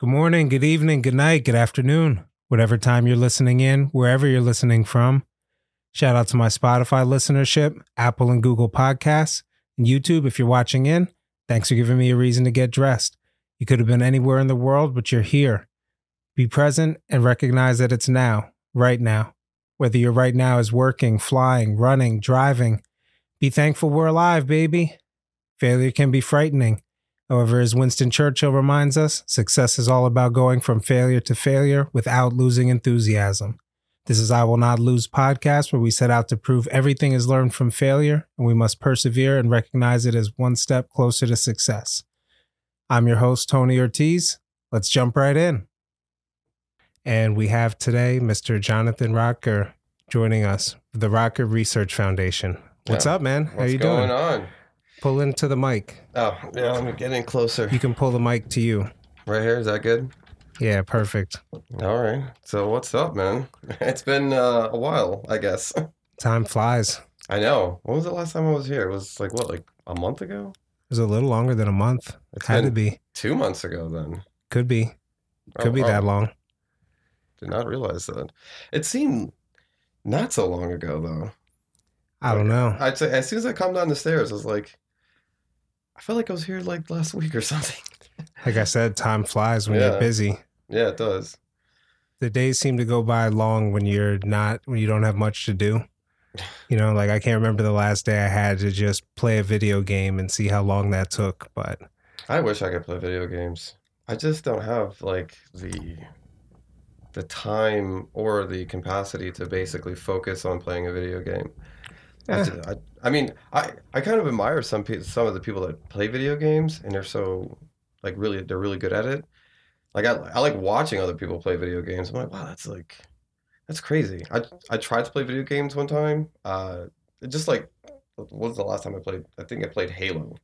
Good morning, good evening, good night, good afternoon, whatever time you're listening in, wherever you're listening from. Shout out to my Spotify listenership, Apple and Google Podcasts, and YouTube if you're watching in. Thanks for giving me a reason to get dressed. You could have been anywhere in the world, but you're here. Be present and recognize that it's now, right now. Whether your right now is working, flying, running, driving, be thankful we're alive, baby. Failure can be frightening. However, as Winston Churchill reminds us, success is all about going from failure to failure without losing enthusiasm. This is I Will Not Lose podcast, where we set out to prove everything is learned from failure and we must persevere and recognize it as one step closer to success. I'm your host, Tony Ortiz. Let's jump right in. And we have today Mr. Jonathan Rotger joining us, the Rotger Research Foundation. What's Yeah. up, man? How What's you going doing? on? Pull into the mic. Oh, yeah, I'm getting closer. You can pull the mic to you. Right here, is that good? Yeah, perfect. All right. So what's up, man? It's been uh, a while, I guess. Time flies. I know. When was the last time I was here? It was like what, like a month ago? It was a little longer than a month. It's Had to be. two months ago then. Could be. Could Oh, be wow. that long. Did not realize that. It seemed not so long ago though. I don't know. I'd say as soon as I come down the stairs, I was like, I felt like I was here like last week or something. Like I said, time flies when Yeah. you're busy. Yeah, it does. The days seem to go by long when you're not when you don't have much to do. You know, like I can't remember the last day I had to just play a video game and see how long that took, but I wish I could play video games. I just don't have like the the time or the capacity to basically focus on playing a video game. I, Eh. I, I mean, I, I kind of admire some people, some of the people that play video games and they're so like really they're really good at it. Like I, I like watching other people play video games. I'm like, wow, that's like that's crazy. I I tried to play video games one time. Uh, it just like what was the last time I played? I think I played Halo,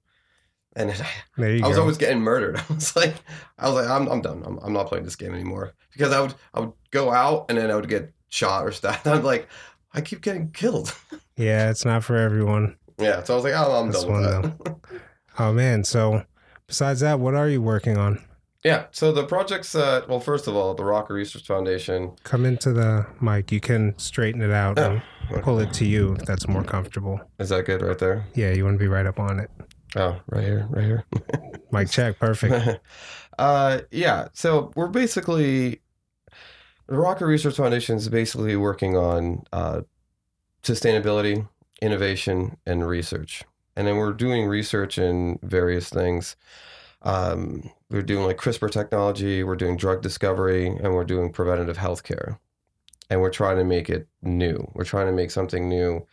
and you I was always getting murdered. I was like, I was like, I'm, I'm done. I'm, I'm not playing this game anymore because I would, I would go out and then I would get shot or stabbed. I'm like, I keep getting killed. yeah, it's not for everyone. yeah. So I was like, oh, I'm That's done with that. Oh man, so besides that, what are you working on? yeah. So the projects, uh, well, first of all, the Rotger Research Foundation. Come into the mic. You can straighten it out and pull it to you if that's more comfortable. Is that good right there? Yeah, you want to be right up on it. Oh, right here, right here. Mic check, perfect. uh, yeah. So we're basically the Rotger Research Foundation is basically working on uh, sustainability, innovation, and research. And then we're doing research in various things. Um, we're doing like CRISPR technology, we're doing drug discovery, and we're doing preventative healthcare. And we're trying to make it new. We're trying to make something new,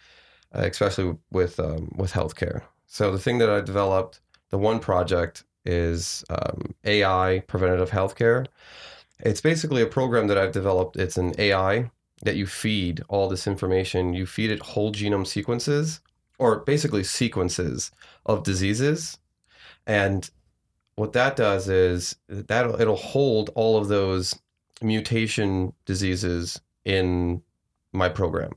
uh, especially with um, with healthcare. So the thing that I developed, the one project is um, AI preventative healthcare. It's basically a program that I've developed. It's an AI that you feed all this information. You feed it whole genome sequences, or basically sequences of diseases, and what that does is that it'll hold all of those mutation diseases in my program.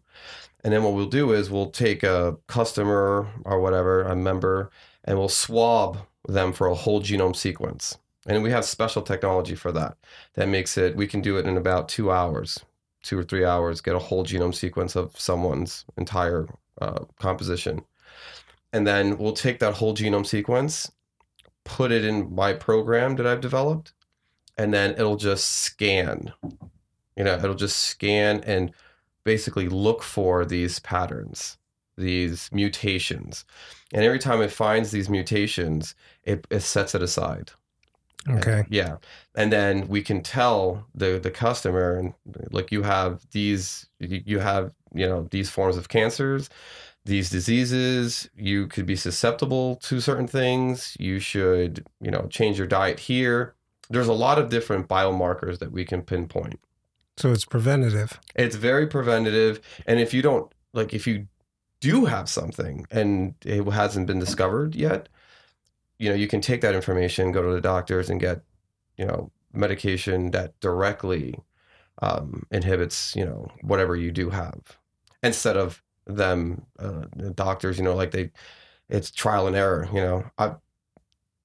And then what we'll do is we'll take a customer or whatever, a member, and we'll swab them for a whole genome sequence. And we have special technology for that. That makes it, we can do it in about two hours, two or three hours, get a whole genome sequence of someone's entire uh, composition. And then we'll take that whole genome sequence, put it in my program that I've developed, and then it'll just scan. You know, it'll just scan and basically look for these patterns, these mutations. And every time it finds these mutations, it, it sets it aside. Okay. Yeah. And then we can tell the the customer and like you have these you you have, you know, these forms of cancers, these diseases, you could be susceptible to certain things, you should, you know, change your diet here. There's a lot of different biomarkers that we can pinpoint. So it's preventative. It's very preventative. And if you don't, like, if you do have something and it hasn't been discovered yet, you know, you can take that information, go to the doctors and get, you know, medication that directly um, inhibits, you know, whatever you do have instead of them, uh, the doctors, you know, like they, it's trial and error, you know. I,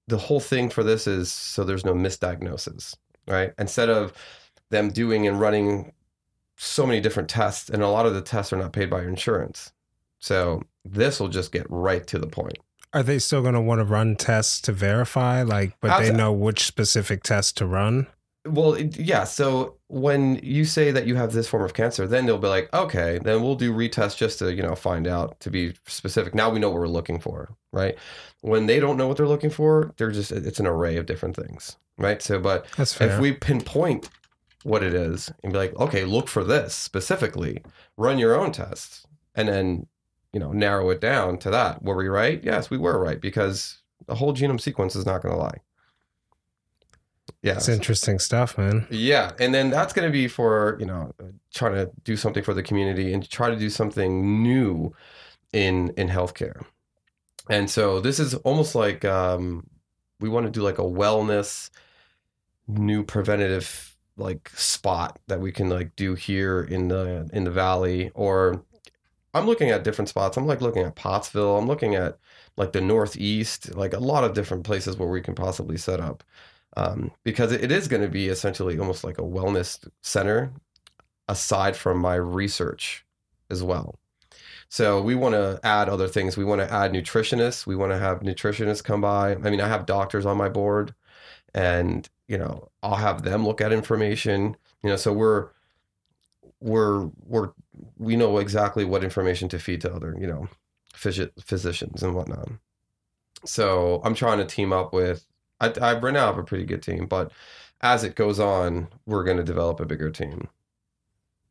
the whole thing for this is so there's no misdiagnosis. right? Instead of them doing and running so many different tests, and a lot of the tests are not paid by your insurance. So this will just get right to the point. Are they still going to want to run tests to verify, like, but How's they that- know which specific test to run? Well, yeah. So when you say that you have this form of cancer, then they'll be like, okay, then we'll do retest just to you know find out to be specific. Now we know what we're looking for, right? When they don't know what they're looking for, they're just it's an array of different things, right? So, but That's fair. if we pinpoint what it is and be like, okay, look for this specifically, run your own tests, and then you know narrow it down to that. Were we right? Yes, we were right because the whole genome sequence is not going to lie. Yeah, it's interesting stuff, man. yeah, and then that's going to be for you know trying to do something for the community and try to do something new in in healthcare. And so this is almost like um, we want to do like a wellness, new preventative like spot that we can like do here in the in the valley. Or I'm looking at different spots. I'm like looking at Pottsville. I'm looking at like the Northeast, like a lot of different places where we can possibly set up um, because it is going to be essentially almost like a wellness center aside from my research as well. So we want to add other things. We want to add nutritionists. We want to have nutritionists come by. I mean, I have doctors on my board and, you know, I'll have them look at information, you know, so we're we're we're we know exactly what information to feed to other, you know, physi- physicians and whatnot. So I'm trying to team up with I, I right now have a pretty good team, but as it goes on, we're going to develop a bigger team.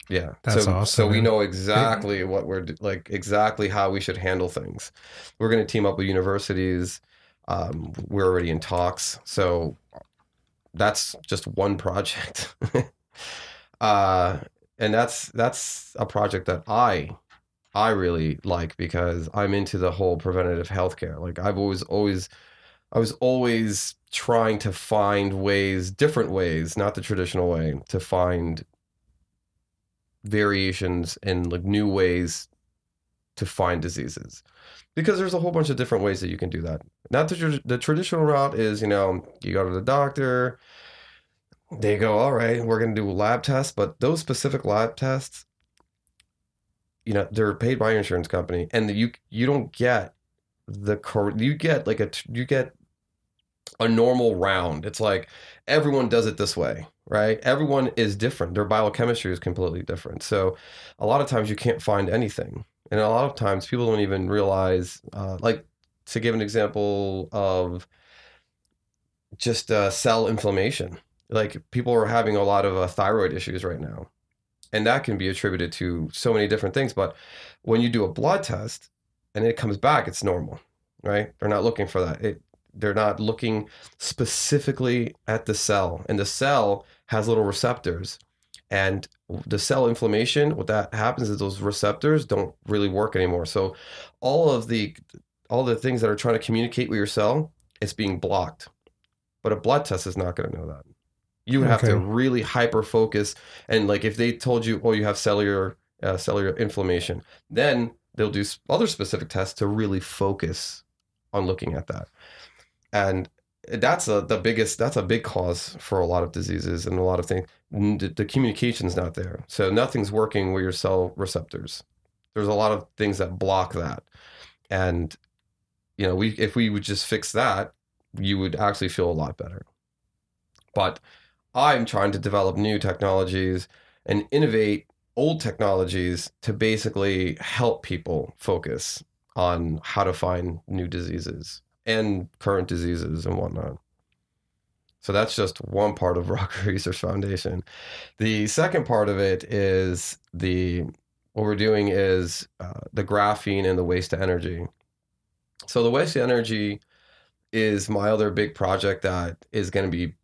Yeah, That's so awesome, so we know exactly what we're like, exactly how we should handle things. We're going to team up with universities. Um, we're already in talks, so that's just one project. uh, and that's that's a project that I I really like because I'm into the whole preventative healthcare. Like I've always always I was always trying to find ways, different ways, not the traditional way, to find variations and like new ways to find diseases. Because there's a whole bunch of different ways that you can do that. Not the, the traditional route is, you know, you go to the doctor, they go, all right, we're going to do lab tests, but those specific lab tests, you know, they're paid by your insurance company, and you you don't get the you get like a you get a normal round. It's like everyone does it this way, right? Everyone is different. Their biochemistry is completely different. So a lot of times you can't find anything, and a lot of times people don't even realize. Uh, like to give an example of just uh, cell inflammation. Like people are having a lot of uh, thyroid issues right now, and that can be attributed to so many different things. But when you do a blood test and it comes back, it's normal, right? They're not looking for that. It they're not looking specifically at the cell, and the cell has little receptors, and the cell inflammation. What that happens is those receptors don't really work anymore. So all of the all the things that are trying to communicate with your cell, it's being blocked. But a blood test is not going to know that. You would have to really hyper focus, and like if they told you, oh, you have cellular uh, cellular inflammation, then they'll do other specific tests to really focus on looking at that. And that's a, the biggest, that's a big cause for a lot of diseases and a lot of things. The, the communication's not there. So nothing's working with your cell receptors. There's a lot of things that block that. And, you know, we, if we would just fix that, you would actually feel a lot better. But I'm trying to develop new technologies and innovate old technologies to basically help people focus on how to find new diseases and current diseases and whatnot. So that's just one part of Rotger Research Foundation. The second part of it is the what we're doing is uh, the graphene and the waste energy. So the waste energy is my other big project that is going to be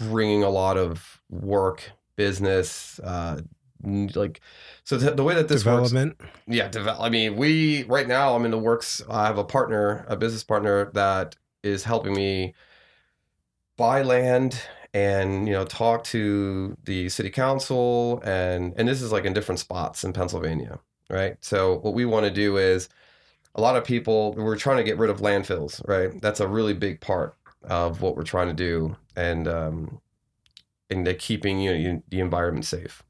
bringing a lot of work, business, uh, like so the, the way that this works Development. yeah develop i mean we right now i'm in the works i have a partner a business partner that is helping me buy land and you know talk to the city council and and this is like in different spots in pennsylvania right? So what we want to do is a lot of people we're trying to get rid of landfills right? That's a really big part of what we're trying to do and um and keeping you know, the environment safe,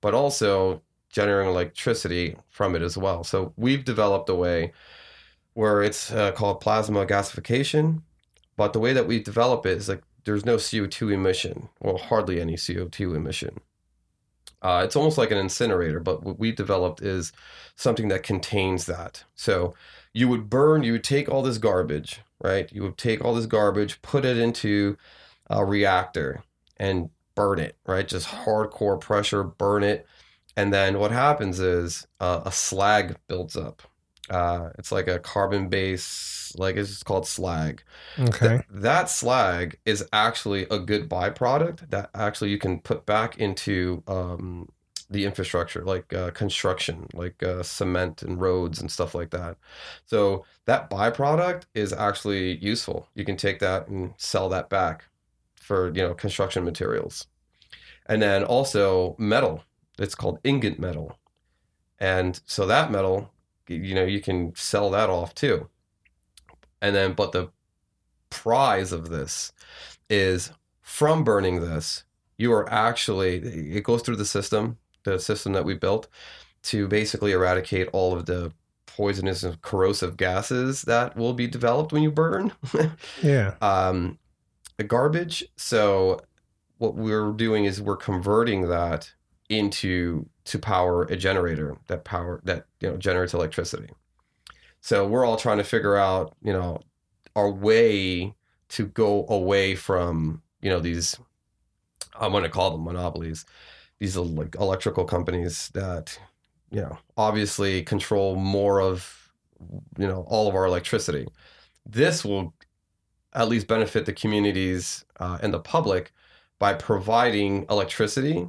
but also generating electricity from it as well. So we've developed a way where it's uh, called plasma gasification, but the way that we develop it is like there's no CO2 emission, well, hardly any CO2 emission. Uh, it's almost like an incinerator, but what we've developed is something that contains that. So you would burn, you would take all this garbage, right? You would take all this garbage, put it into a reactor and burn it, right? Just hardcore pressure, burn it. And then what happens is uh, a slag builds up. Uh, it's like a carbon base, like it's called slag. Okay. Th- that slag is actually a good byproduct that actually you can put back into um, the infrastructure, like uh, construction, like uh, cement and roads and stuff like that. So that byproduct is actually useful. You can take that and sell that back for you know construction materials, and then also metal. It's called ingot metal, and so that metal, you know, you can sell that off too. And then, but the prize of this is from burning this, you are actually, it goes through the system, the system that we built to basically eradicate all of the poisonous and corrosive gases that will be developed when you burn. yeah. Um, the garbage. So what we're doing is we're converting that into to power a generator that power that you know generates electricity. So we're all trying to figure out, you know, our way to go away from, you know, these I'm going to call them monopolies. These are like electrical companies that, you know, obviously control more of, you know, all of our electricity. This will at least benefit the communities uh, and the public by providing electricity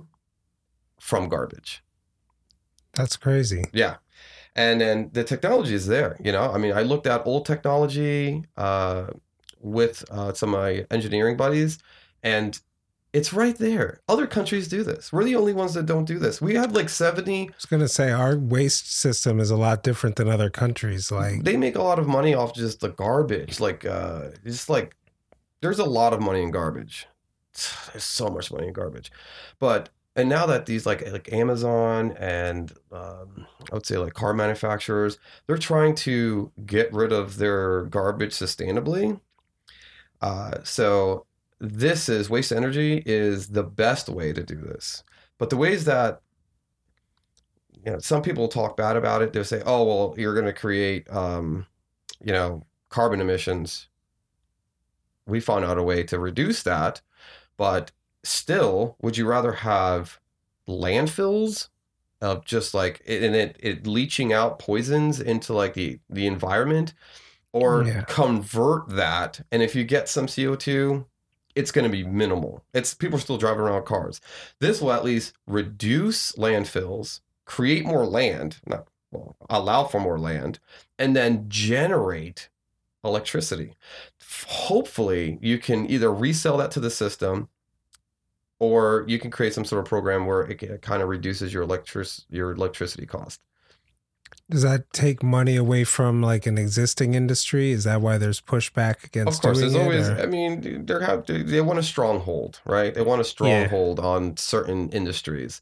from garbage. That's crazy. Yeah. And then the technology is there. You know, I mean, I looked at old technology uh, with uh, some of my engineering buddies, and it's right there. Other countries do this. We're the only ones that don't do this. We have like 70. I was going to say our waste system is a lot different than other countries. Like they make a lot of money off just the garbage. Like, uh, it's like there's a lot of money in garbage. There's so much money in garbage. But and now that these like like Amazon and um, I would say like car manufacturers, they're trying to get rid of their garbage sustainably. Uh, so this is waste energy is the best way to do this. But the ways that you know some people talk bad about it, they'll say, "Oh well, you're going to create um, you know carbon emissions." We found out a way to reduce that, but still, would you rather have landfills of just like and it, it leaching out poisons into like the the environment or Yeah. convert that and if you get some CO2 it's going to be minimal. It's people are still driving around cars. This will at least reduce landfills create more land not well allow for more land and then generate electricity. Hopefully you can either resell that to the system or you can create some sort of program where it, kind of reduces your electric your electricity cost. Does that take money away from like an existing industry? Is that why there's pushback against Of course, there's always. or- I mean, they have they want a stronghold, right? They want a stronghold on certain industries.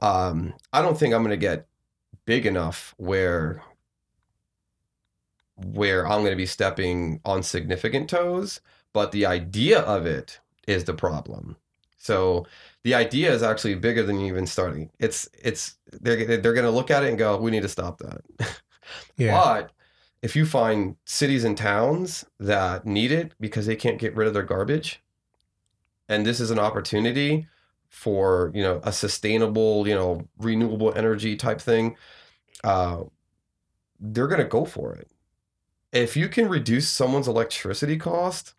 Um, I don't think I'm going to get big enough where where I'm going to be stepping on significant toes, but the idea of it is the problem. So the idea is actually bigger than you even starting. It's it's they're they're going to look at it and go, we need to stop that. yeah. But if you find cities and towns that need it because they can't get rid of their garbage, and this is an opportunity for you know a sustainable, you know, renewable energy type thing, uh, they're gonna go for it. If you can reduce someone's electricity cost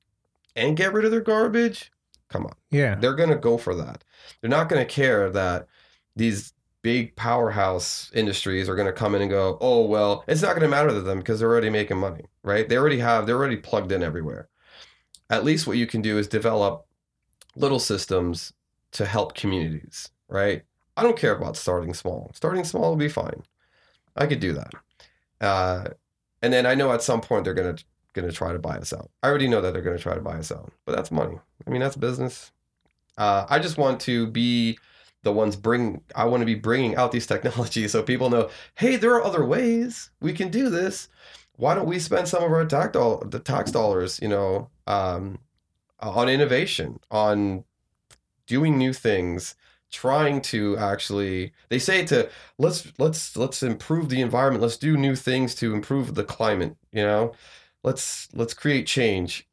and get rid of their garbage, come on Yeah. they're going to go for that. They're not going to care that these big powerhouse industries are going to come in and go, oh, well, it's not going to matter to them because they're already making money, right? They already have, they're already plugged in everywhere. At least what you can do is develop little systems to help communities, right? I don't care about starting small. Starting small will be fine. I could do that. Uh, and then I know at some point they're going to going to try to buy us out. I already know that they're going to try to buy us out, but that's money. I mean, that's business. Uh, I just want to be the ones bring. I want to be bringing out these technologies so people know, hey, there are other ways we can do this. Why don't we spend some of our tax doll- the tax dollars, you know, um, on innovation, on doing new things, trying to actually they say to let's let's let's improve the environment let's do new things to improve the climate you know let's let's create change.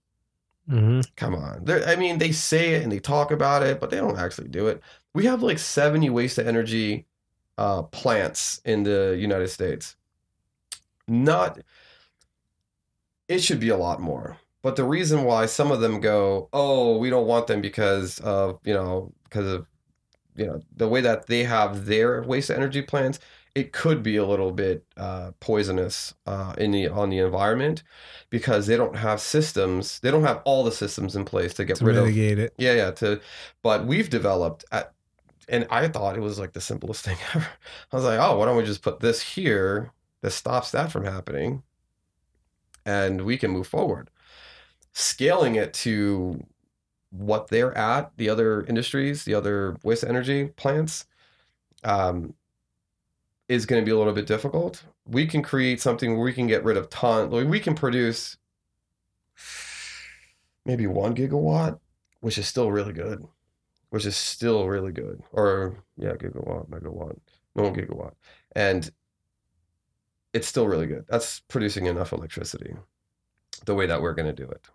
Hmm come on. They're, i mean they say it and they talk about it but they don't actually do it. We have like 70 waste to energy uh, plants in the united states. Not it should be a lot more but the reason why some of them go oh we don't want them because of you know because of you know the way that they have their waste energy plants it could be a little bit uh, poisonous uh, in the on the environment because they don't have systems they don't have all the systems in place to get To rid of mitigate it. yeah yeah to but we've developed at and i thought it was like the simplest thing ever i was like oh why don't we just put this here that stops that from happening and we can move forward scaling it to what they're at the other industries the other waste energy plants um, is going to be a little bit difficult we can create something where we can get rid of ton like, we can produce maybe one gigawatt which is still really good which is still really good or yeah gigawatt megawatt no gigawatt and it's still really good that's producing enough electricity the way that we're going to do it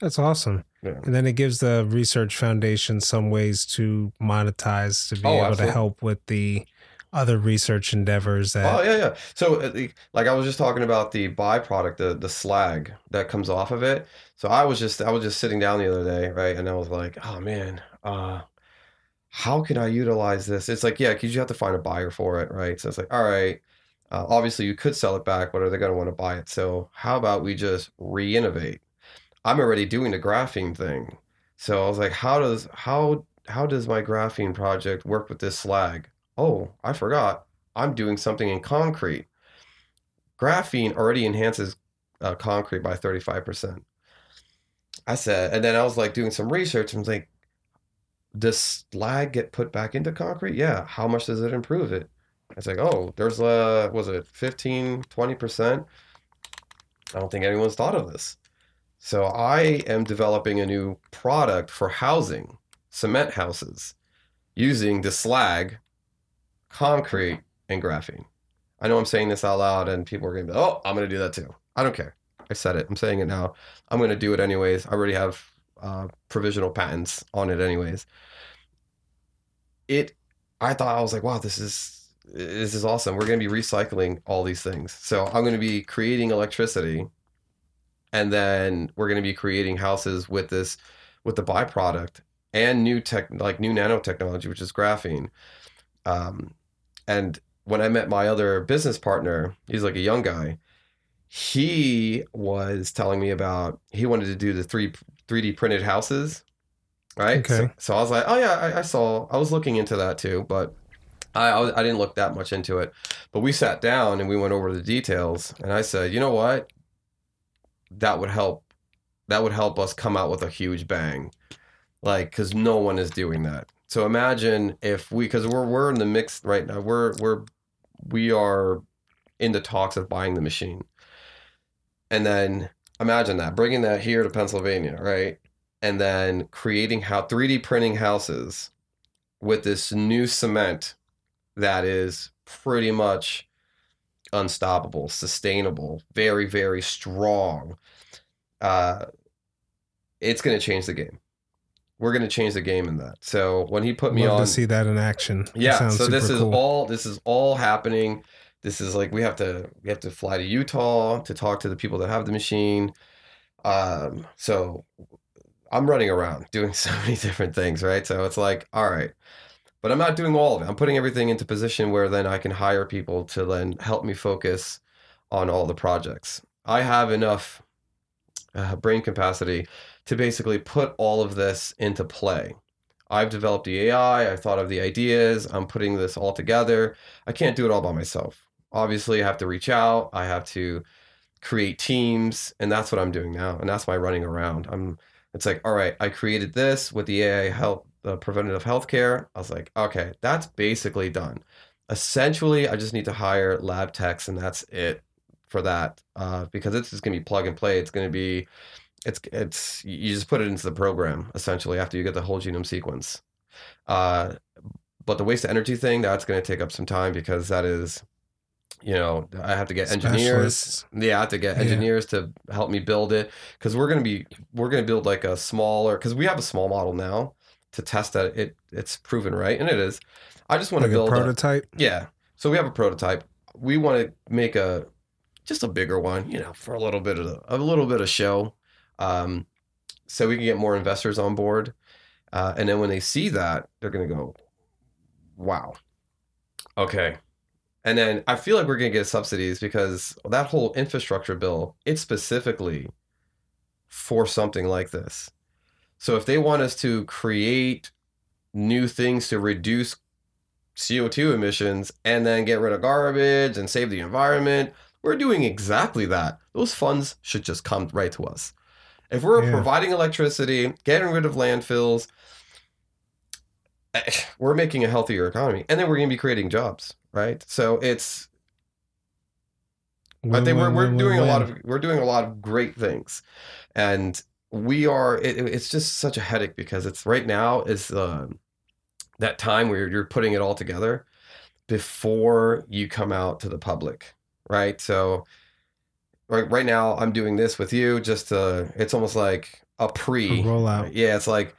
That's awesome. yeah And then it gives the research foundation some ways to monetize to be Oh, able absolutely. to help with the other research endeavors that Oh yeah, yeah. So uh, like I was just talking about the byproduct, the the slag that comes off of it. So I was just I was just sitting down the other day, right, and I was like, oh man, uh, how can I utilize this? It's like yeah, because you have to find a buyer for it, right? So it's like all right. Uh, obviously, you could sell it back, but are they going to want to buy it? So how about we just re-innovate? I'm already doing the graphene thing, so I was like, how does how how does my graphene project work with this slag? Oh, I forgot. I'm doing something in concrete. Graphene already enhances uh, concrete by 35%. I said, and then I was like doing some research was like, does slag get put back into concrete? Yeah. How much does it improve it? It's like, oh, there's a, was it 15, 20%? I don't think anyone's thought of this. So I am developing a new product for housing, cement houses, using the slag concrete and graphene. I know I'm saying this out loud and people are going to be, oh, I'm going to do that too. I don't care. I said it. I'm saying it now. I'm going to do it anyways. I already have uh, provisional patents on it anyways. It, I thought, I was like, wow, this is, this is awesome. We're going to be recycling all these things. So I'm going to be creating electricity and then we're going to be creating houses with this, with the byproduct and new tech, like new nanotechnology, which is graphene. Um, and when I met my other business partner, he's like a young guy. He was telling me about he wanted to do the three 3D printed houses, right? So, Okay. so I was like, oh yeah, I, I saw. I was looking into that too, but I, I was- I didn't look that much into it. But we sat down and we went over the details, and I said, you know what? That would help. That would help us come out with a huge bang, like because no one is doing that. So imagine if we, because we're we're in the mix right now. We're we're we are in the talks of buying the machine, and then imagine that bringing that here to Pennsylvania, right? And then creating how 3D printing houses with this new cement that is pretty much unstoppable, sustainable, very very strong. Uh, it's going to change the game. We're going to change the game in that. So when he put me Love on, to see that in action. Yeah. So this is cool. all this is all happening. This is like we have to we have to fly to Utah to talk to the people that have the machine. Um, so I'm running around doing so many different things, right? So it's like, all right. But I'm not doing all of it. I'm putting everything into position where then I can hire people to then help me focus on all the projects. I have enough uh, brain capacity to basically put all of this into play. I've developed the AI, I thought of the ideas, I'm putting this all together. I can't do it all by myself. Obviously, I have to reach out, I have to create teams, and that's what I'm doing now. And that's my running around. I'm It's like, all right, I created this with the AI health, the preventative healthcare. I was like, okay, that's basically done. Essentially, I just need to hire lab techs, and that's it for that. Uh, because it's just gonna be plug and play. It's gonna be, it's it's you just put it into the program essentially after you get the whole genome sequence. Uh, but the waste to energy thing, that's going to take up some time because that is, you know, I have to get engineers. Yeah, I have to get Yeah. engineers to help me build it because we're going to be we're going to build like a smaller because we have a small model now to test that it it's proven right and it is. I just want Like to a build a, prototype. yeah. So we have a prototype. We want to make a just a bigger one, you know, for a little bit of a little bit of show, um, so we can get more investors on board. Uh, and then when they see that, they're gonna go, "Wow, okay." And then I feel like we're gonna get subsidies because that whole infrastructure bill it's specifically for something like this. So if they want us to create new things to reduce CO2 emissions and then get rid of garbage and save the environment. We're doing exactly that. Those funds should just come right to us. If we're Yeah. providing electricity, getting rid of landfills, eh, we're making a healthier economy. And then we're going to be creating jobs, right? So it's I think we're, Win, we're win, doing win, a lot of we're doing a lot of great things, and we are. It, it's just such a headache because it's right now is um, that time where you're putting it all together before you come out to the public, right? So right right now I'm doing this with you. Just to, it's almost like a pre A rollout. Yeah, it's like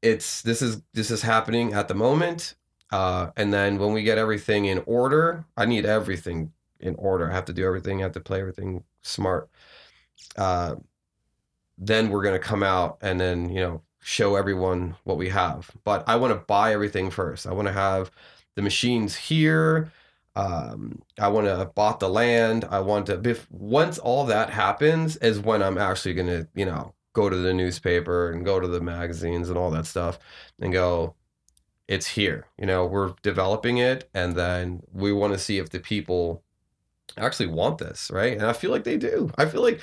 it's this is this is happening at the moment, uh, and then when we get everything in order, I need everything in order. I have to do everything. I have to play everything smart. Uh, then we're gonna come out and then you know show everyone what we have. But I want to buy everything first. I want to have the machines here. Um, I want to have bought the land. I want to. If once all that happens, is when I'm actually gonna you know go to the newspaper and go to the magazines and all that stuff and go. It's here. You know, we're developing it, and then we want to see if the people actually want this, right? And I feel like they do. I feel like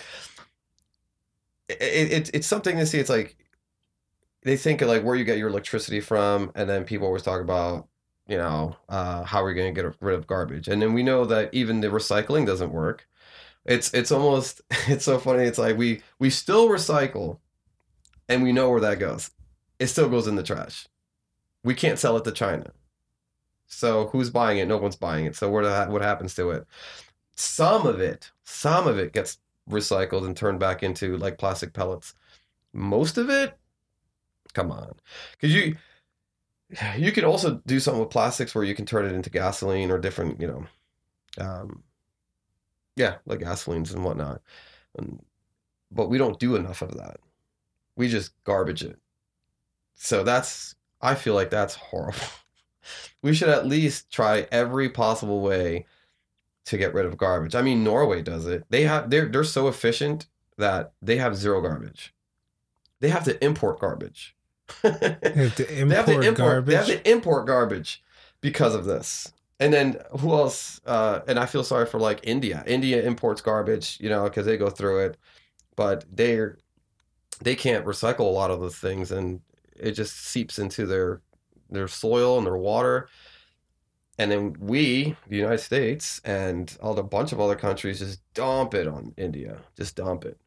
it, it, it's something to see. It's like they think of like where you get your electricity from, and then people always talk about, you know, uh, how we're going to get rid of garbage, and then we know that even the recycling doesn't work. It's it's almost it's so funny. It's like we we still recycle, and we know where that goes. It still goes in the trash. We can't sell it to China. So who's buying it? No one's buying it. So what what happens to it? Some of it, some of it gets recycled and turned back into like plastic pellets. Most of it, come on, because you you can also do something with plastics where you can turn it into gasoline or different, you know, um, yeah, like gasolines and whatnot. And, but we don't do enough of that. We just garbage it. So that's I feel like that's horrible. We should at least try every possible way to get rid of garbage. I mean, Norway does it. They have they're they're so efficient that they have zero garbage. They have to import garbage. They have to They have to import garbage. They have to import garbage because of this. And then who else? Uh, and I feel sorry for like India. India imports garbage, you know, because they go through it, but they're they can't recycle a lot of those things, and it just seeps into their their soil and their water. And then we, the United States, and all the bunch of other countries just dump it on India, just dump it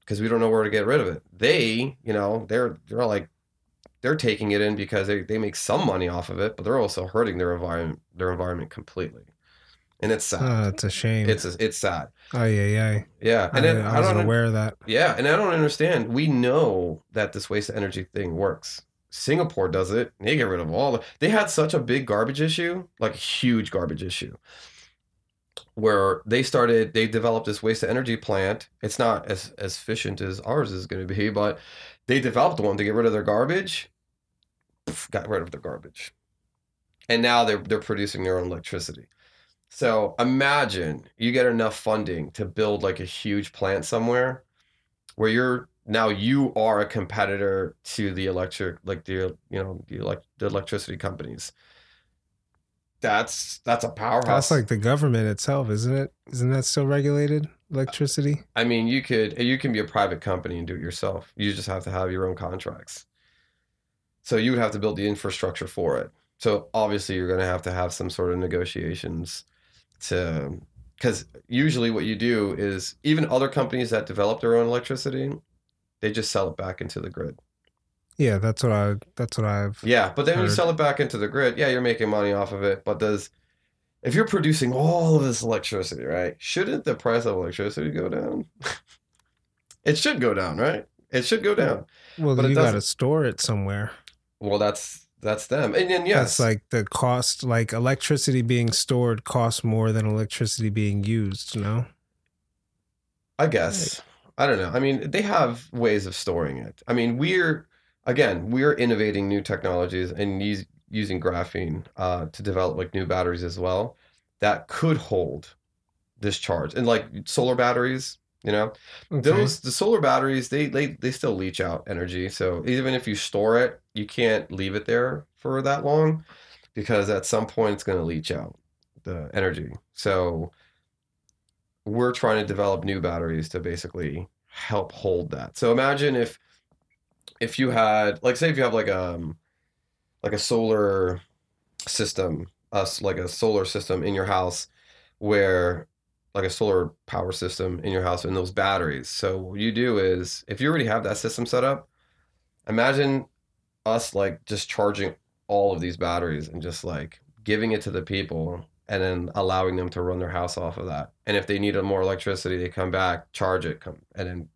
because we don't know where to get rid of it. They, you know, they're they're like they're taking it in because they, they make some money off of it, but they're also hurting their environment their environment completely. And it's sad. Oh, it's a shame. it's it's sad. oh yeah, yeah. Yeah. I, And then I I, wasn't don't aware of that. yeah, and I don't understand. We know that this waste energy thing works. Singapore does it. They get rid of all the. They had such a big garbage issue, like a huge garbage issue, where they started. They developed this waste to energy plant. It's not as as efficient as ours is going to be, but they developed one to get rid of their garbage. Got rid of the garbage, and now they're they're producing their own electricity. So imagine you get enough funding to build like a huge plant somewhere where you're now you are a competitor to the electric like the you know the elect the electricity companies. That's that's a powerhouse. That's like the government itself, isn't it? Isn't that still regulated? Electricity? I mean, you could you can be a private company and do it yourself. You just have to have your own contracts. So you would have to build the infrastructure for it. So obviously you're going to have to have some sort of negotiations to cuz usually what you do is even other companies that develop their own electricity, they just sell it back into the grid. Yeah, that's what I that's what I've Yeah, but then when you sell it back into the grid, yeah, you're making money off of it, but does if you're producing all of this electricity, right? Shouldn't the price of electricity go down? it should go down, right? It should go down. well but you got to store it somewhere. Well, that's that's them. And then yes, That's like the cost like electricity being stored costs more than electricity being used, you know? I guess. I don't know. I mean, they have ways of storing it. I mean, we're again, we're innovating new technologies and use, using graphene uh, to develop like new batteries as well that could hold this charge. And like solar batteries, you know, Okay. those the solar batteries they they they still leach out energy. So even if you store it, you can't leave it there for that long because at some point it's going to leach out the energy. So we're trying to develop new batteries to basically help hold that. So imagine if if you had like say if you have like um like a solar system, us like a solar system in your house where like a solar power system in your house and those batteries. So what you do is if you already have that system set up, imagine us like just charging all of these batteries and just like giving it to the people and then allowing them to run their house off of that. And if they needed more electricity, they come back, charge it, come and then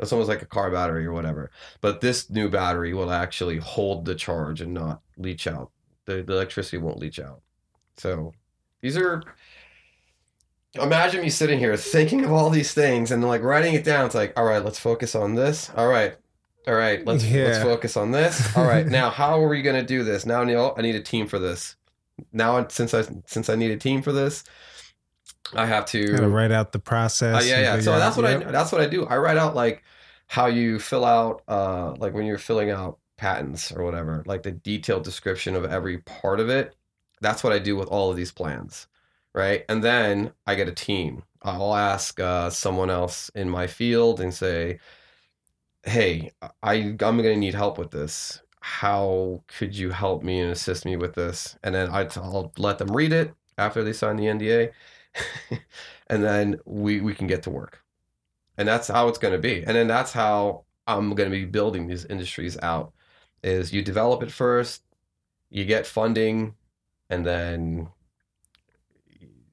it's almost like a car battery or whatever. But this new battery will actually hold the charge and not leach out. The, the electricity won't leach out. So these are imagine me sitting here thinking of all these things and like writing it down. It's like, all right, let's focus on this. All right. All right, let's let's focus on this. All right, now how are we gonna do this? Now, Neil, I need a team for this. Now, since I since I need a team for this, I have to Gotta write out the process. uh, yeah, yeah. So that's what yep. I that's what I do. I write out like how you fill out uh like when you're filling out patents or whatever, like the detailed description of every part of it. That's what I do with all of these plans, right? And then I get a team. I'll ask uh, someone else in my field and say, "Hey, I I'm going to need help with this. How could you help me and assist me with this?" And then I, I'll let them read it after they sign the NDA, and then we we can get to work. And that's how it's going to be. And then that's how I'm going to be building these industries out. Is you develop it first, you get funding, and then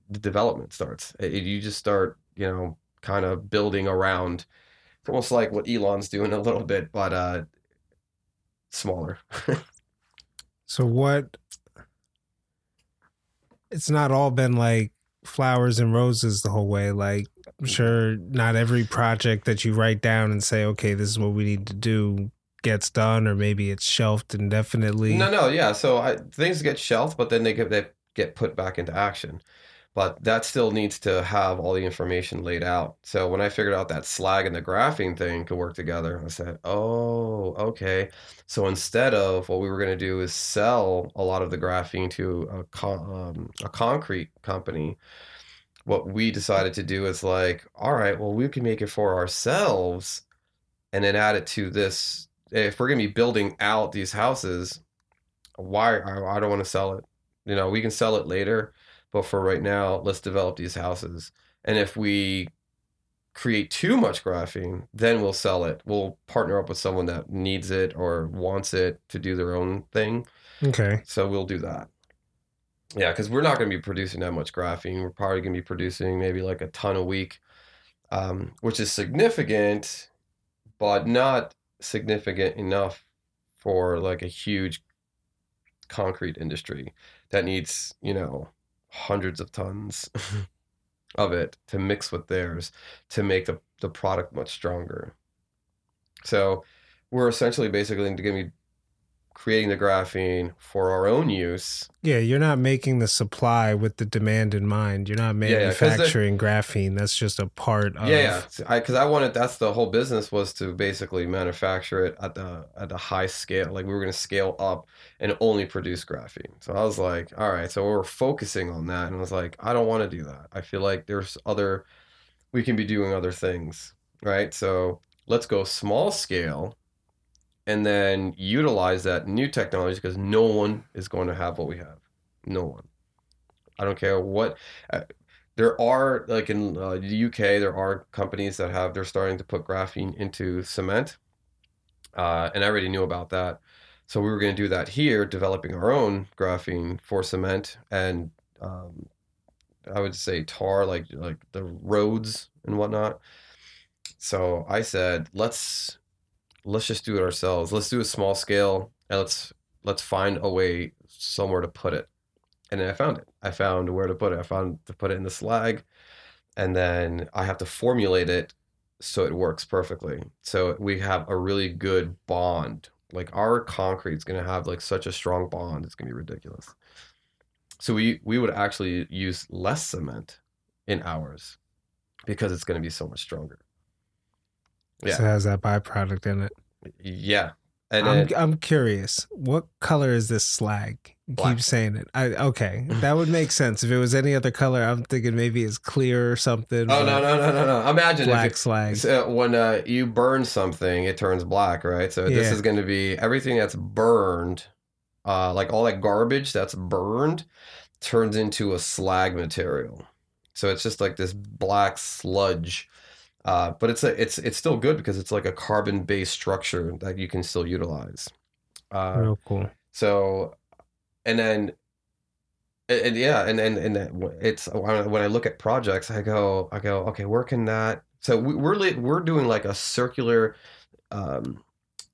the development starts. You just start, you know, kind of building around. It's almost like what Elon's doing a little bit, but uh, smaller. So what? It's not all been like flowers and roses the whole way. Like I'm sure not every project that you write down and say, okay, this is what we need to do gets done, or maybe it's shelved indefinitely. No, no, yeah. So I, things get shelved, but then they get they get put back into action. But that still needs to have all the information laid out. So when I figured out that slag and the graphene thing could work together, I said, "Oh, okay." So instead of what we were going to do is sell a lot of the graphene to a con- um, a concrete company, what we decided to do is like, all right, well, we can make it for ourselves, and then add it to this. If we're going to be building out these houses, why I, I don't want to sell it. You know, we can sell it later, but for right now, let's develop these houses. And if we create too much graphene, then we'll sell it. We'll partner up with someone that needs it or wants it to do their own thing. Okay. So we'll do that. Yeah, because we're not going to be producing that much graphene. We're probably going to be producing maybe like a ton a week, um, which is significant, but not significant enough for like a huge concrete industry that needs, you know, hundreds of tons of it to mix with theirs to make the, the product much stronger. So we're essentially basically going to creating the graphene for our own use. Yeah, you're not making the supply with the demand in mind. You're not Yeah, yeah, manufacturing graphene. That's just a part of. yeah, yeah. I because I wanted that's the whole business was to basically manufacture it at the at a high scale. Like we were going to scale up and only produce graphene. So I was like, all right. So we're focusing on that, and I was like, I don't want to do that. I feel like there's other we can be doing other things, right? So let's go small scale and then utilize that new technology because no one is going to have what we have. No one. I don't care what. Uh, there are like in uh, the UK, there are companies that have they're starting to put graphene into cement, uh, and I already knew about that. So we were going to do that here, developing our own graphene for cement and um, I would say tar, like like the roads and whatnot. So I said, let's let's just do it ourselves. Let's do a small scale and let's let's find a way somewhere to put it. And then I found it. I found where to put it. I found to put it in the slag, and then I have to formulate it so it works perfectly. So we have a really good bond. Like our concrete's gonna have like such a strong bond. It's gonna be ridiculous. So we we would actually use less cement in ours because it's going to be so much stronger. Yeah. So it has that byproduct in it. Yeah. And I'm, I'm curious, what color is this slag? Keep saying it. I okay, that would make sense. If it was any other color, I'm thinking maybe it's clear or something. Oh no no no no no! Imagine it. black it, slag. So when uh, you burn something, it turns black, right? So yeah. this is going to be everything that's burned uh, like all that garbage that's burned turns into a slag material. So it's just like this black sludge. Uh, but it's a, it's it's still good because it's like a carbon based structure that you can still utilize. Uh, Real cool. So, and then, and, and yeah, and and and it's when I look at projects, I go I go okay, where can that? So we, we're we're doing like a circular um,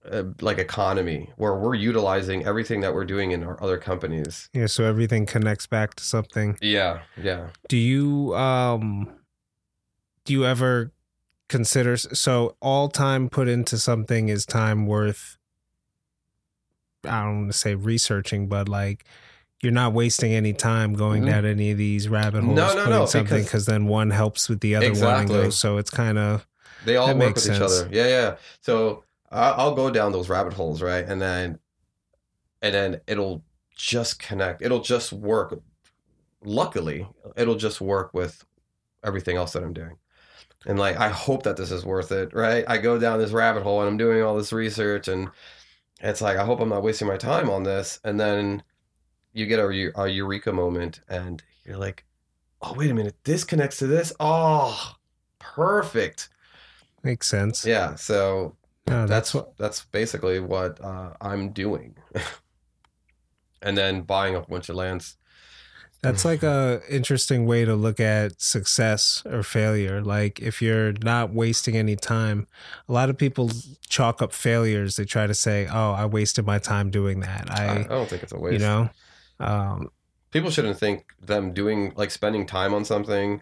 uh, like economy where we're utilizing everything that we're doing in our other companies. Yeah, so everything connects back to something. Yeah, yeah. Do you um do you ever consider so all time put into something is time worth I don't want to say researching, but like you're not wasting any time going mm-hmm. down any of these rabbit holes. No, no, no. Something because then one helps with the other exactly. one goes. So it's kind of they all work with sense. each other. Yeah, yeah. So I'll go down those rabbit holes, right? And then, and then it'll just connect. It'll just work. Luckily, it'll just work with everything else that I'm doing. And like, I hope that this is worth it, right? I go down this rabbit hole and I'm doing all this research, and it's like, I hope I'm not wasting my time on this. And then you get a, a eureka moment, and you're like, oh, wait a minute, this connects to this. Oh, perfect. Makes sense. Yeah. So that's, that's what that's basically what uh, I'm doing, and then buying a bunch of lands. That's like a interesting way to look at success or failure. Like if you're not wasting any time, a lot of people chalk up failures. They try to say, "Oh, I wasted my time doing that." I, I don't think it's a waste. You know, um, people shouldn't think them doing like spending time on something,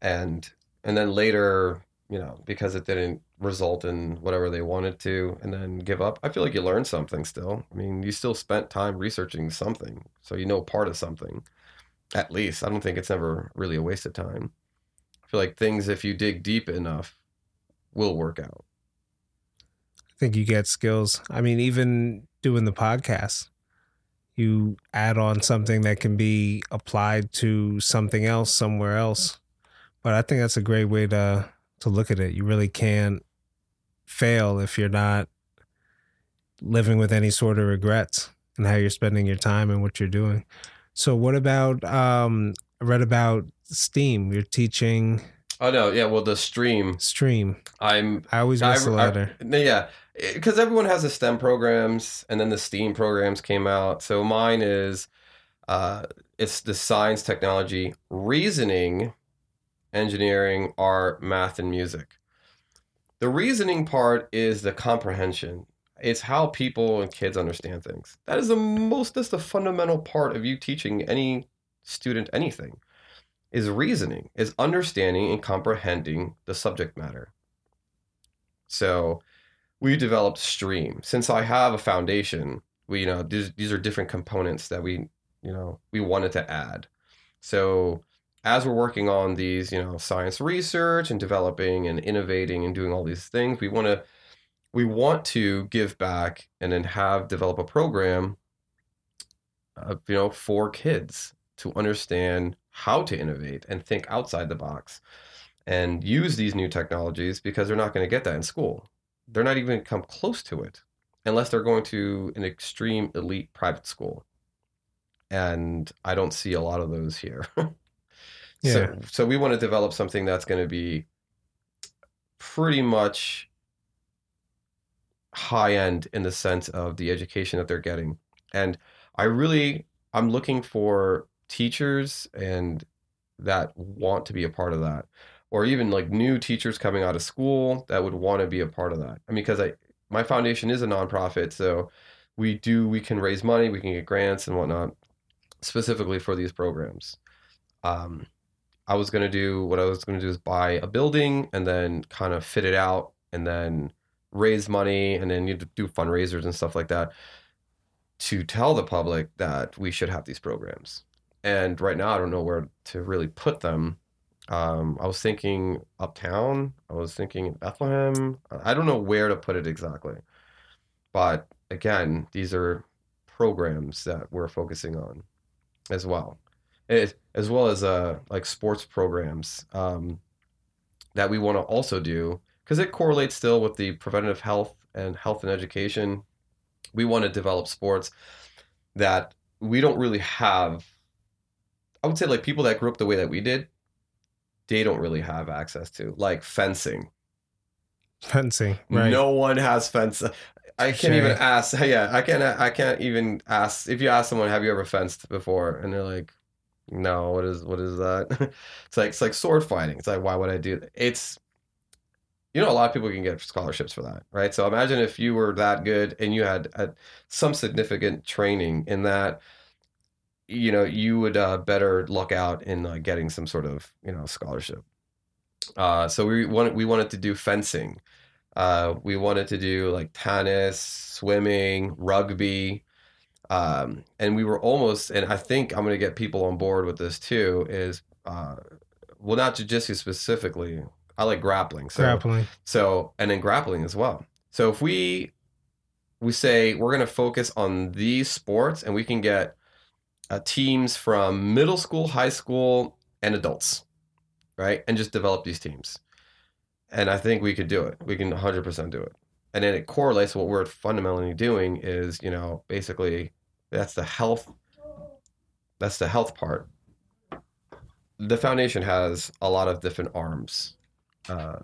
and and then later, you know, because it didn't result in whatever they wanted to and then give up. I feel like you learned something still. I mean, you still spent time researching something, so you know part of something. At least, I don't think it's ever really a waste of time. I feel like things, if you dig deep enough, will work out. I think you get skills. I mean, even doing the podcast, you add on something that can be applied to something else somewhere else. But I think that's a great way to to look at it. You really can't fail if you're not living with any sort of regrets and how you're spending your time and what you're doing. So what about um I read about Steam. You're teaching Oh no, yeah, well the stream. Stream. I'm I always miss I, the letter. I, yeah. Because everyone has the STEM programs and then the STEAM programs came out. So mine is uh it's the science, technology, reasoning, engineering, art, math, and music. The reasoning part is the comprehension. It's how people and kids understand things. That is the most that's the fundamental part of you teaching any student anything. Is reasoning, is understanding and comprehending the subject matter. So we developed Stream. Since I have a foundation, we you know these these are different components that we you know we wanted to add. So as we're working on these, you know, science research and developing and innovating and doing all these things, we want to we want to give back and then have develop a program, uh, you know, for kids to understand how to innovate and think outside the box. and use these new technologies because they're not going to get that in school. They're not even come close to it unless they're going to an extreme elite private school. And I don't see a lot of those here. Yeah. So, so we want to develop something that's going to be pretty much high end in the sense of the education that they're getting. And I really, I'm looking for teachers and that want to be a part of that, or even like new teachers coming out of school that would want to be a part of that. I mean, because I, my foundation is a nonprofit, so we do, we can raise money, we can get grants and whatnot, specifically for these programs. Um, I was going to do what I was going to do is buy a building and then kind of fit it out and then raise money and then you do fundraisers and stuff like that to tell the public that we should have these programs. And right now, I don't know where to really put them. Um, I was thinking uptown. I was thinking Bethlehem. I don't know where to put it exactly. But again, these are programs that we're focusing on as well it, as well as uh, like sports programs um, that we want to also do because it correlates still with the preventative health and health and education. We want to develop sports that we don't really have. I would say like people that grew up the way that we did, they don't really have access to like fencing. Fencing, right? No one has fence. I can't Sure. even ask. Yeah, I can't. I can't even ask. If you ask someone, "Have you ever fenced before?" and they're like, "No." What is what is that? it's like it's like sword fighting. It's like why would I do that? It's you know a lot of people can get scholarships for that, right? So imagine if you were that good and you had, had some significant training in that. You know, you would uh, better luck out in uh, getting some sort of you know scholarship. Uh, so we wanted we wanted to do fencing. Uh, we wanted to do like tennis, swimming, rugby. Um, and we were almost, and I think I'm going to get people on board with this too, is, uh, well, not jujitsu specifically. I like grappling. So, Grappling. so, and then grappling as well. So if we, we say we're going to focus on these sports and we can get uh, teams from middle school, high school, and adults, right? And just develop these teams. And I think we could do it. We can 100% do it. And then it correlates what we're fundamentally doing is, you know, basically that's the health that's the health part. The foundation has a lot of different arms. Uh,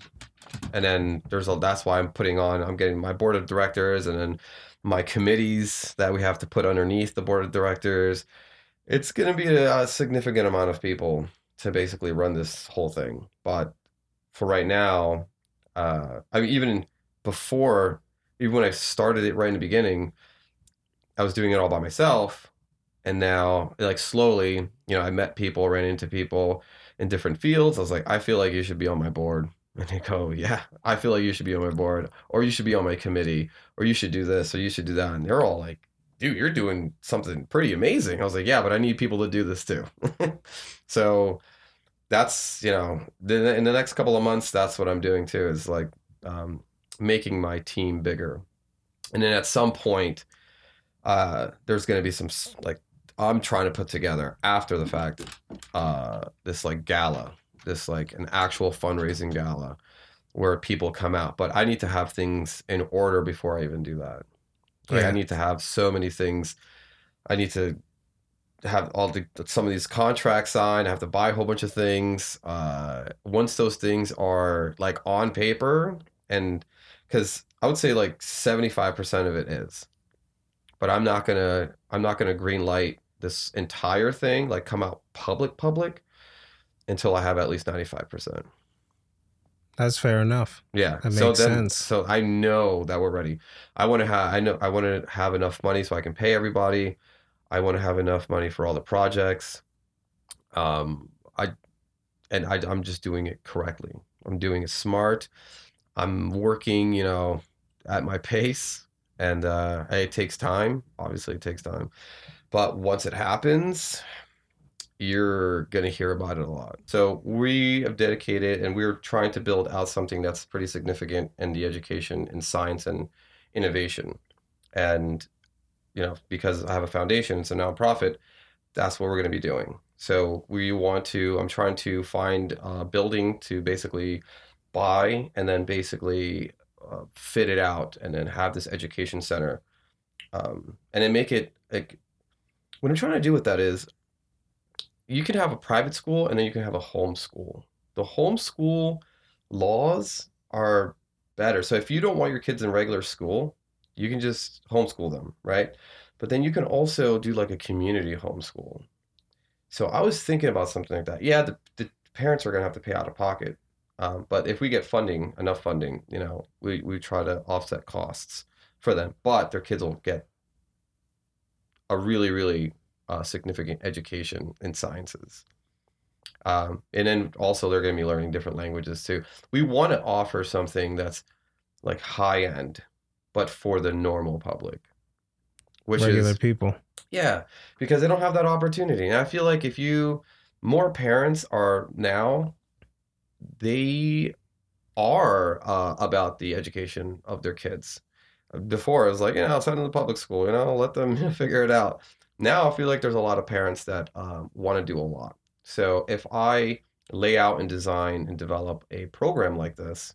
and then there's a that's why I'm putting on I'm getting my board of directors and then my committees that we have to put underneath the board of directors. It's going to be a, a significant amount of people to basically run this whole thing. But for right now, uh, I mean, even before, even when I started it right in the beginning, I was doing it all by myself. And now, like slowly, you know, I met people, ran into people in different fields. I was like, I feel like you should be on my board. And they go, Yeah, I feel like you should be on my board, or you should be on my committee, or you should do this, or you should do that. And they're all like, Dude, you're doing something pretty amazing. I was like, Yeah, but I need people to do this too. so, that's you know in the next couple of months that's what i'm doing too is like um, making my team bigger and then at some point uh, there's going to be some like i'm trying to put together after the fact uh, this like gala this like an actual fundraising gala where people come out but i need to have things in order before i even do that like Yeah. i need to have so many things i need to have all the some of these contracts signed. I have to buy a whole bunch of things. Uh, once those things are like on paper, and because I would say like seventy five percent of it is, but I'm not gonna I'm not gonna green light this entire thing like come out public public until I have at least ninety five percent. That's fair enough. Yeah, That so makes then, sense. So I know that we're ready. I want to have. I know I want to have enough money so I can pay everybody. I want to have enough money for all the projects. Um, I, and I, I'm just doing it correctly. I'm doing it smart. I'm working, you know, at my pace, and uh, it takes time. Obviously, it takes time, but once it happens, you're going to hear about it a lot. So we have dedicated and we're trying to build out something that's pretty significant in the education in science and innovation. And, you know, because I have a foundation, it's a nonprofit, that's what we're going to be doing. So we want to. I'm trying to find a building to basically buy and then basically uh, fit it out and then have this education center, um, and then make it like. What I'm trying to do with that is, you can have a private school and then you can have a home school. The home school laws are better. So if you don't want your kids in regular school, you can just homeschool them, right? But then you can also do like a community homeschool. So I was thinking about something like that. Yeah, the, the parents are going to have to pay out of pocket. Um, but if we get funding, enough funding, you know, we, we try to offset costs for them, but their kids will get a really, really uh, significant education in sciences. Um, and then also they're going to be learning different languages too. We want to offer something that's like high end, but for the normal public, which regular is, people. Yeah, because they don't have that opportunity. And I feel like if you more parents are now, they are uh, about the education of their kids. Before it was like, you know, send them to public school, you know, let them figure it out. Now I feel like there's a lot of parents that um, want to do a lot. So if I lay out and design and develop a program like this,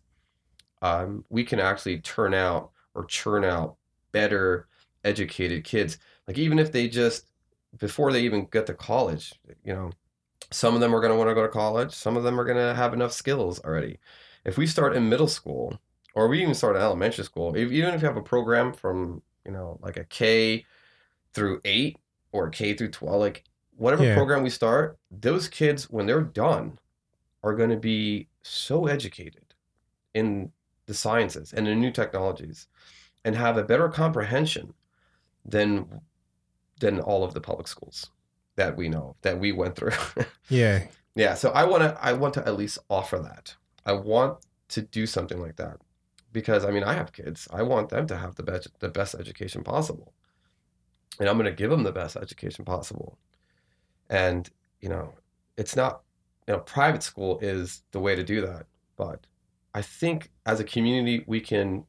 um, we can actually turn out or churn out better educated kids. Like even if they just before they even get to college, you know, some of them are going to want to go to college. Some of them are going to have enough skills already. If we start in middle school, or we even start in elementary school, if, even if you have a program from you know like a K through eight, or K through 12, like whatever yeah. program we start, those kids, when they're done, are going to be so educated in the sciences and in new technologies and have a better comprehension than than all of the public schools that we know that we went through. yeah. Yeah. So I want to I want to at least offer that. I want to do something like that because I mean I have kids. I want them to have the best the best education possible and I'm going to give them the best education possible. And, you know, it's not, you know, private school is the way to do that. But I think as a community, we can,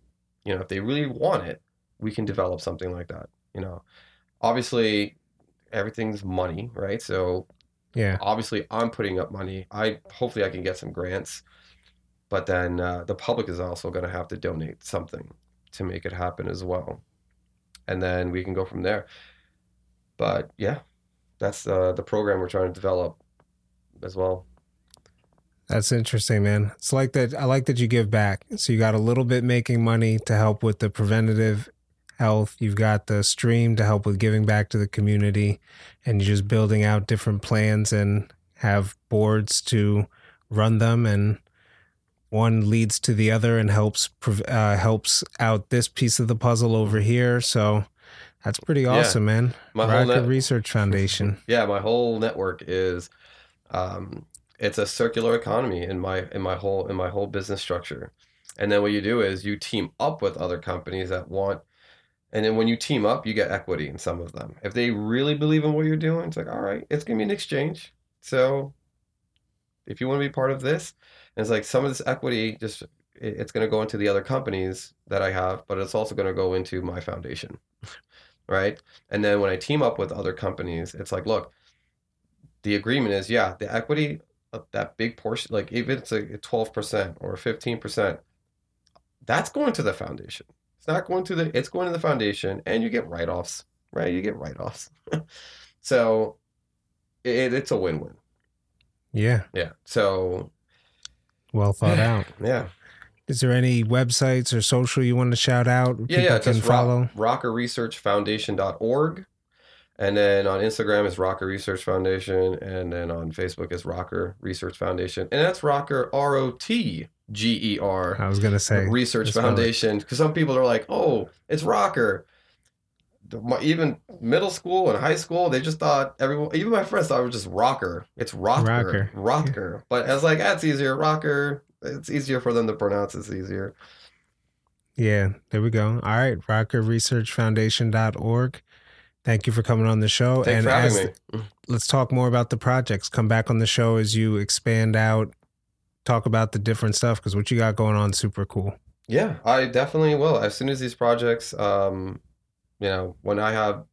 you know, if they really want it, we can develop something like that. You know, obviously everything's money, right? So, yeah, obviously I'm putting up money. I hopefully I can get some grants, but then uh, the public is also going to have to donate something to make it happen as well and then we can go from there. But yeah, that's uh, the program we're trying to develop as well. That's interesting, man. It's like that. I like that you give back. So you got a little bit making money to help with the preventative health. You've got the stream to help with giving back to the community, and you're just building out different plans and have boards to run them and one leads to the other and helps uh, helps out this piece of the puzzle over here. So that's pretty awesome, yeah. man. My Rotger net- Research Foundation. yeah, my whole network is um, it's a circular economy in my in my whole in my whole business structure. And then what you do is you team up with other companies that want and then when you team up, you get equity in some of them. If they really believe in what you're doing, it's like, all right, it's gonna be an exchange. So if you want to be part of this, it's like some of this equity just it's going to go into the other companies that I have, but it's also going to go into my foundation. right? And then when I team up with other companies, it's like, look, the agreement is, yeah, the equity that big portion, like even it's a 12% or 15%, that's going to the foundation. It's not going to the, it's going to the foundation and you get write-offs, right? You get write-offs. so it, it's a win-win. Yeah. Yeah. So well thought out. yeah. Is there any websites or social you want to shout out? Yeah, yeah, can follow rock, rotgerresearchfoundation.org. And then on Instagram is Rotger Research Foundation, and then on Facebook is Rotger Research Foundation, and that's Rotger R O T G E R. I was gonna say Research Foundation because some people are like, "Oh, it's Rocker." Even middle school and high school, they just thought everyone, even my friends thought it was just rocker. It's rocker, rocker. rocker. But I was like, that's easier. Rocker. It's easier for them to pronounce. It's easier. Yeah, there we go. All right, rockerresearchfoundation.org. Thank you for coming on the show. Thanks and for having me. let's talk more about the projects. Come back on the show as you expand out, talk about the different stuff because what you got going on super cool. Yeah, I definitely will. As soon as these projects um, you know, when I have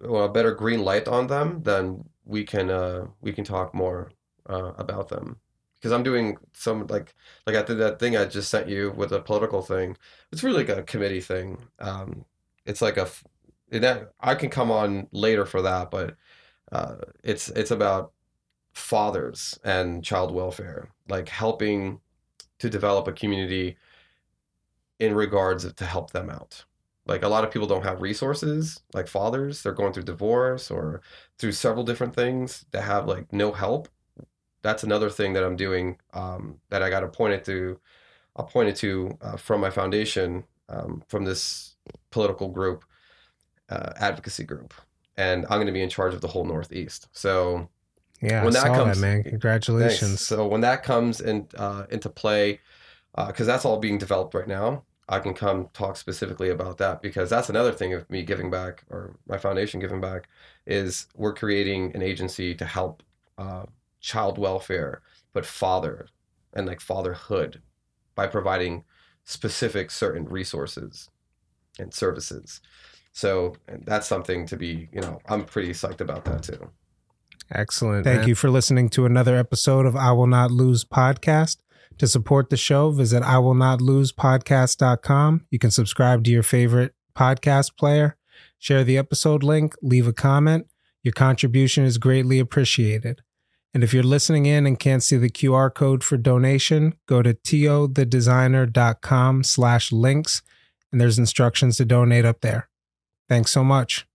well, a better green light on them, then we can uh, we can talk more uh, about them because I'm doing some like like I did that thing I just sent you with a political thing. It's really like a committee thing. Um, it's like a it, I can come on later for that, but uh, it's it's about fathers and child welfare, like helping to develop a community in regards to help them out. Like a lot of people don't have resources, like fathers, they're going through divorce or through several different things that have like no help. That's another thing that I'm doing um, that I got appointed to, appointed to uh, from my foundation, um, from this political group, uh, advocacy group, and I'm going to be in charge of the whole Northeast. So yeah, when that comes, that, man, congratulations. Thanks. So when that comes in uh, into play, because uh, that's all being developed right now, I can come talk specifically about that because that's another thing of me giving back or my foundation giving back is we're creating an agency to help uh, child welfare, but father and like fatherhood by providing specific certain resources and services. So that's something to be, you know, I'm pretty psyched about that too. Excellent. Thank man. you for listening to another episode of I Will Not Lose podcast. To support the show, visit I will not lose podcast.com. You can subscribe to your favorite podcast player, share the episode link, leave a comment. Your contribution is greatly appreciated. And if you're listening in and can't see the QR code for donation, go to tothedesigner.com slash links and there's instructions to donate up there. Thanks so much.